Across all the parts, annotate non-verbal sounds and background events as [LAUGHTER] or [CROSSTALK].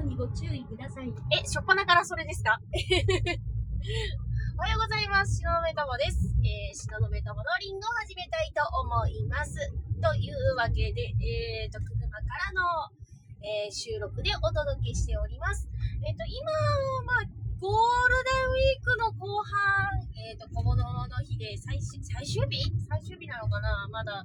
度にご注意ください。え、しょっぱなからそれですか？[LAUGHS] おはようございます。しののめたまです。えー、しののめたまのリンゴを始めたいと思います。というわけで、えーと、車からの、えー収録でお届けしております。えっ、と、今、まあ、ゴールデンウィークの後半、えっ、と、小物の日で最終、最終日？最終日なのかな？まだ。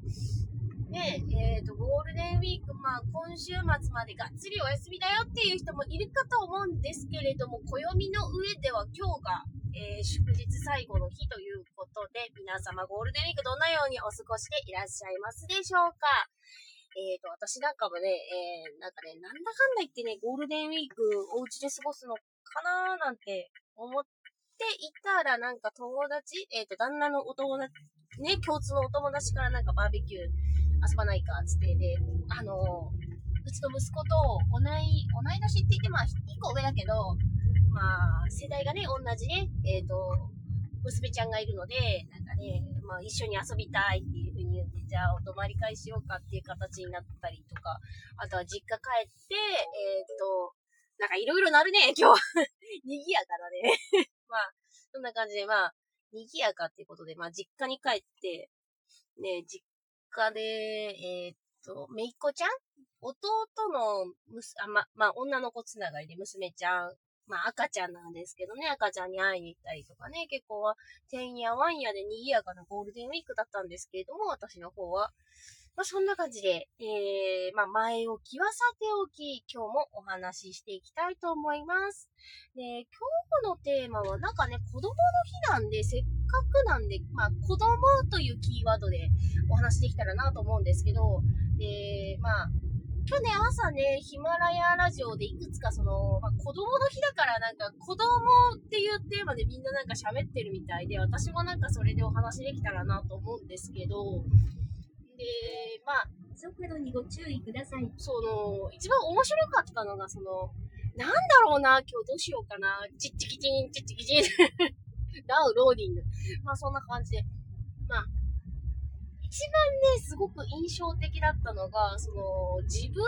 ねえ、えっ、と、ゴールデンウィーク、まあ、今週末までがっつりお休みだよっていう人もいるかと思うんですけれども、暦の上では今日が、えー祝日最後の日ということで、皆様ゴールデンウィークどのようにお過ごしでいらっしゃいますでしょうか。えっ、と、私なんかもね、えー、なんかね、なんだかんだ言ってね、ゴールデンウィークお家で過ごすのかなーなんて思っていたら、なんか友達、えっ、と、旦那のお友達、ね、共通のお友達からなんかバーベキュー遊ばないか、つって、で、あのうちの息子と同い、同い年って言ってまあ、1個上だけど、まあ、世代がね、同じね、えっ、と、娘ちゃんがいるので、なんかね、まあ、一緒に遊びたいっていう風に言って、じゃあ、お泊まり会しようかっていう形になったりとか、あとは実家帰って、えっ、と、なんかいろいろなるね、[LAUGHS] 今日。賑やかだね。[LAUGHS] まあ、そんな感じで、まあ、賑やかっていうことで、まあ、実家に帰って、ね、実家で、えっ、と、めいっ子ちゃん？弟のむす、あ、ま、まあ、女の子つながりで娘ちゃん、まあ、赤ちゃんなんですけどね、赤ちゃんに会いに行ったりとかね、結構は、てんやわんやで賑やかなゴールデンウィークだったんですけれども、私の方は。まあ、そんな感じで、えー、まあ、前置きはさておき、今日もお話ししていきたいと思います。で、今日のテーマは、なんかね、子供の日なんで、せっかくなんで、まあ、子供というキーワードでお話しできたらなと思うんですけど、で、まあ、去年朝ね、ヒマラヤラジオでいくつかその、まあ、子供の日だからなんか子供っていうテーマでみんななんか喋ってるみたいで、私もなんかそれでお話できたらなと思うんですけど、で、まあ、速度にご注意ください。その、一番面白かったのが、その、なんだろうな、今日どうしようかな、チッチキチン、チッチキチン、[LAUGHS] ラウ、ローディング。まあそんな感じで、まあ、一番ね、すごく印象的だったのが、その、自分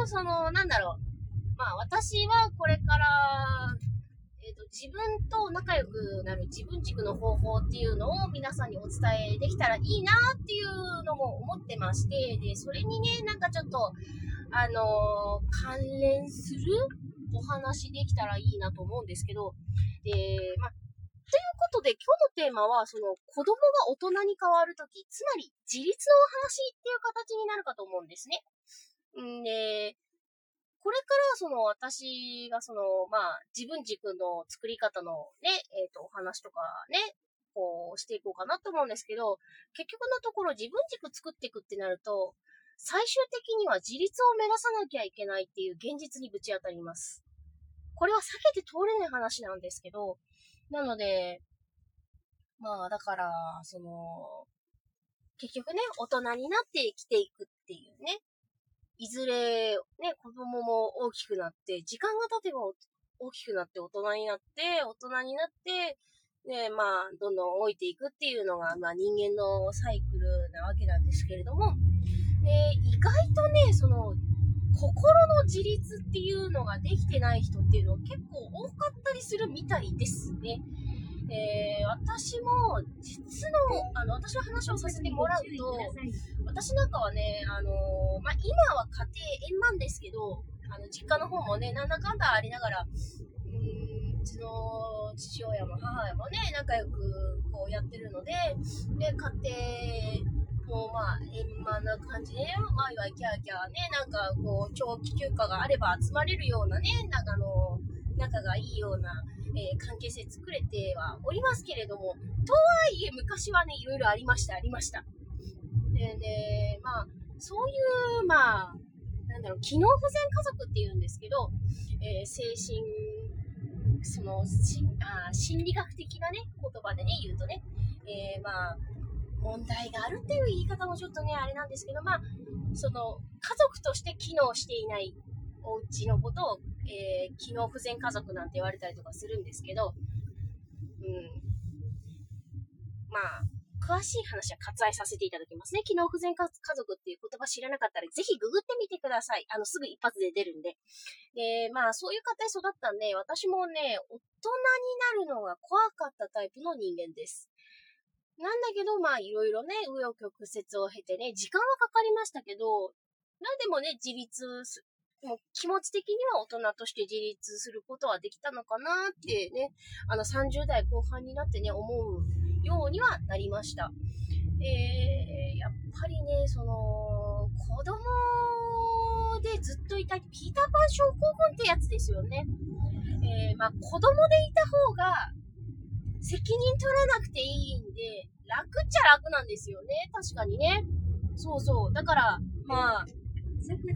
の、その、なんだろう、まあ私はこれから、自分と仲良くなる自分軸の方法っていうのを皆さんにお伝えできたらいいなっていうのも思ってまして、で、それにね、なんかちょっと、あのー関連するお話できたらいいなと思うんですけど、で、ま、ということで、今日のテーマは、その、子供が大人に変わるとき、つまり、自立のお話っていう形になるかと思うんですね。んで、これからその私がその、まあ、自分軸の作り方のね、えっ、と、お話とかね、こうしていこうかなと思うんですけど、結局のところ自分軸作っていくってなると、最終的には自立を目指さなきゃいけないっていう現実にぶち当たります。これは避けて通れない話なんですけど、なので、まあ、だから、その、結局ね、大人になって生きていくっていうね、いずれ、ね、子供も大きくなって、時間が経てば大きくなって大人になって、大人になって、ね、まあ、どんどん老いていくっていうのが、まあ、人間のサイクルなわけなんですけれども、で、意外とね、その、心の自立っていうのができてない人っていうのは結構多かったりするみたいですね。えー、私も、実の、あの、私の話をさせてもらうと、私なんかはね、あのーまあ、今は家庭円満ですけど、あの、実家の方もね、なんだかんだありながら、うん、うちの父親も母親もね、仲良くこうやってるので、で、家庭もまあ、円満な感じで、ワイワイキャーキャーね、なんかこう、長期休暇があれば集まれるようなね、なんかあの、仲がいいような、えー関係性作れてはおりますけれども、とはいえ昔はね、いろいろありました、ありました。で、でまあ、そういう、まあ、なんだろう、機能不全家族っていうんですけど、えー精神、その、しあ心理学的なね、言葉でね、言うとね、えーまあ、問題があるっていう言い方もちょっとね、あれなんですけど、まあ、その、家族として機能していないお家のことを、えー機能不全家族なんて言われたりとかするんですけど、うん。まあ、詳しい話は割愛させていただきますね。機能不全家族っていう言葉知らなかったら、ぜひググってみてください。あの、すぐ一発で出るんで。で、まあ、そういう家庭育ったんで、私もね、大人になるのが怖かったタイプの人間です。なんだけど、まあ、いろいろね、紆余曲折を経てね、時間はかかりましたけど、なんでもね、自立もう気持ち的には大人として自立することはできたのかなってね、あの30代後半になってね、思うようにはなりました。えー、やっぱりね、その、子供でずっといたい、ピーターパン症候群ってやつですよね。えー、まあ、子供でいた方が、責任取らなくていいんで、楽っちゃ楽なんですよね。確かにね。そうそう。だから、まあ、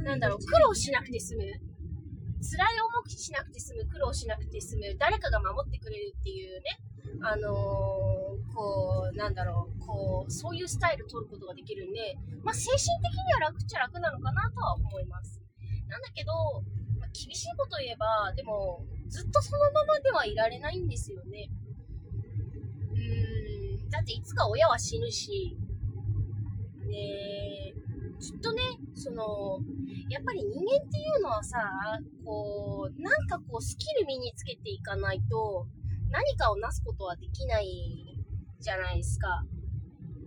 なんだろう、苦労しなくて済む。辛い思いしなくて済む、苦労しなくて済む、誰かが守ってくれるっていうね、あのー、こう、なんだろう、こう、そういうスタイル取ることができるんで、まあ、精神的には楽っちゃ楽なのかなとは思います。なんだけど、まあ、厳しいこと言えば、でも、ずっとそのままではいられないんですよね。うん、だっていつか親は死ぬし、ねきっとね、その、やっぱり人間っていうのはさ、こう、なんかこう、スキル身につけていかないと、何かをなすことはできないじゃないですか。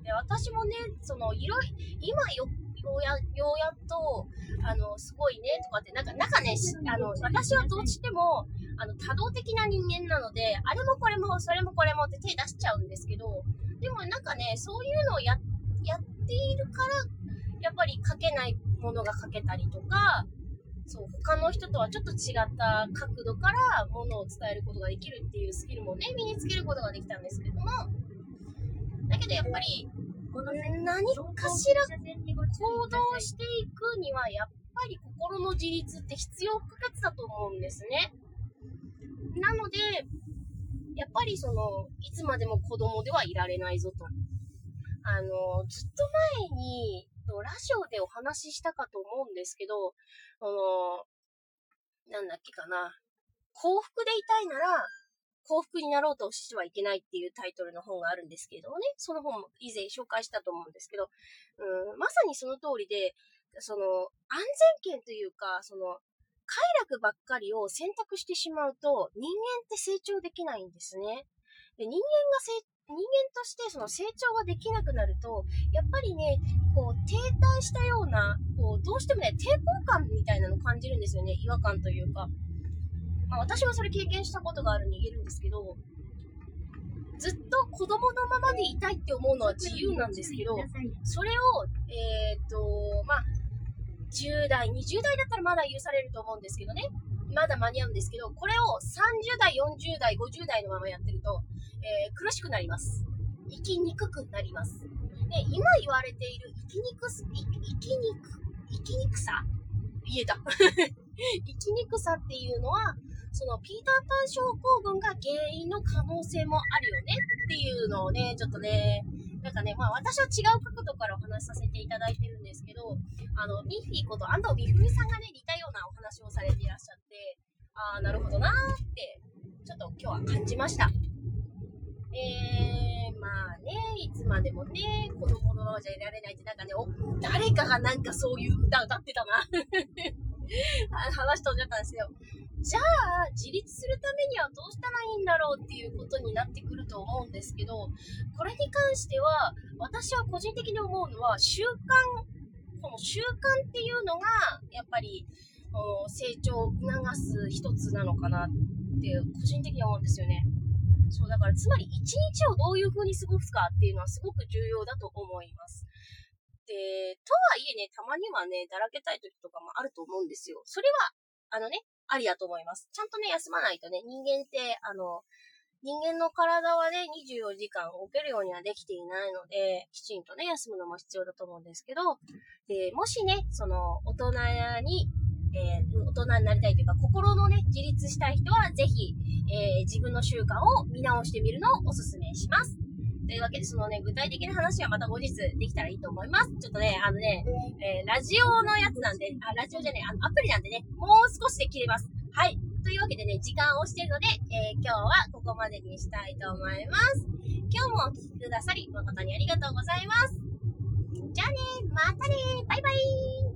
で私もね、その、いろい、今よ、ようや、ようやっと、あの、すごいね、とかって、なんか、なんかね、あの、私はどうしても、あの、多動的な人間なので、あれもこれも、それもこれもって手出しちゃうんですけど、でもなんかね、そういうのをや、やっているから、やっぱり書けないものが書けたりとか、そう、他の人とはちょっと違った角度からものを伝えることができるっていうスキルもね、身につけることができたんですけども、だけどやっぱり、何かしら行動していくには、やっぱり心の自立って必要不可欠だと思うんですね。なので、やっぱりその、いつまでも子供ではいられないぞと。あの、ずっと前に、ラジオでお話ししたかと思うんですけど、あの、なんだっけかな。幸福でいたいなら、幸福になろうとしてはいけないっていうタイトルの本があるんですけれどもね、その本も以前紹介したと思うんですけど、うん、まさにその通りで、その、安全圏というか、その、快楽ばっかりを選択してしまうと、人間って成長できないんですね。で人間が成人間としてその成長ができなくなると、やっぱりね、こう、停滞したような、こう、どうしてもね、抵抗感みたいなのを感じるんですよね。違和感というか。まあ、私はそれ経験したことがあるに言えるんですけど、ずっと子供のままでいたいって思うのは自由なんですけど、それを、えっ、と、まあ、10代、20代だったらまだ許されると思うんですけどね。まだ間に合うんですけど、これを30代、40代、50代のままやってると、えー、苦しくなります。生きにくくなります。で、今言われている生きにくす、生きにく、生きにくさ言えた。[LAUGHS] 生きにくさっていうのは、そのピーターパン症候群が原因の可能性もあるよねっていうのをね、ちょっとね、なんかね、まあ私は違う角度からお話しさせていただいてるんですけど、あの、ミッフィーこと安藤美冬さんがね、似たようなお話をされていらっしゃって、ああ、なるほどなーって、ちょっと今日は感じました。えー、まあね、いつまでもね、子供のままじゃいられないって、なんかね、お、誰かがなんかそういう歌歌ってたな [LAUGHS] 話飛んじゃったんですよ。じゃあ、自立するためにはどうしたらいいんだろうっていうことになってくると思うんですけど、これに関しては、私は個人的に思うのは、習慣、この習慣っていうのが、やっぱり、成長を促す一つなのかなって、個人的には思うんですよね。そう、だからつまり一日をどういう風に過ごすかっていうのはすごく重要だと思います。で、とはいえね、たまにはね、だらけたい時とかもあると思うんですよ。それは、あのね、ありだと思います。ちゃんとね、休まないとね、人間って、あの、人間の体はね、24時間動けるようにはできていないので、きちんとね、休むのも必要だと思うんですけど、で、もしね、その、大人にえー、大人になりたいというか、心のね、自立したい人は、ぜひ、えー、自分の習慣を見直してみるのをおすすめします。というわけで、そのね、具体的な話はまた後日できたらいいと思います。ちょっとね、あのね、えー、ラジオのやつなんで、あ、ラジオじゃねあの、アプリなんでね、もう少しで切れます。はい。というわけでね、時間を押してるので、えー、今日はここまでにしたいと思います。今日もお聴きくださり誠にありがとうございます。じゃあね、またね、バイバイ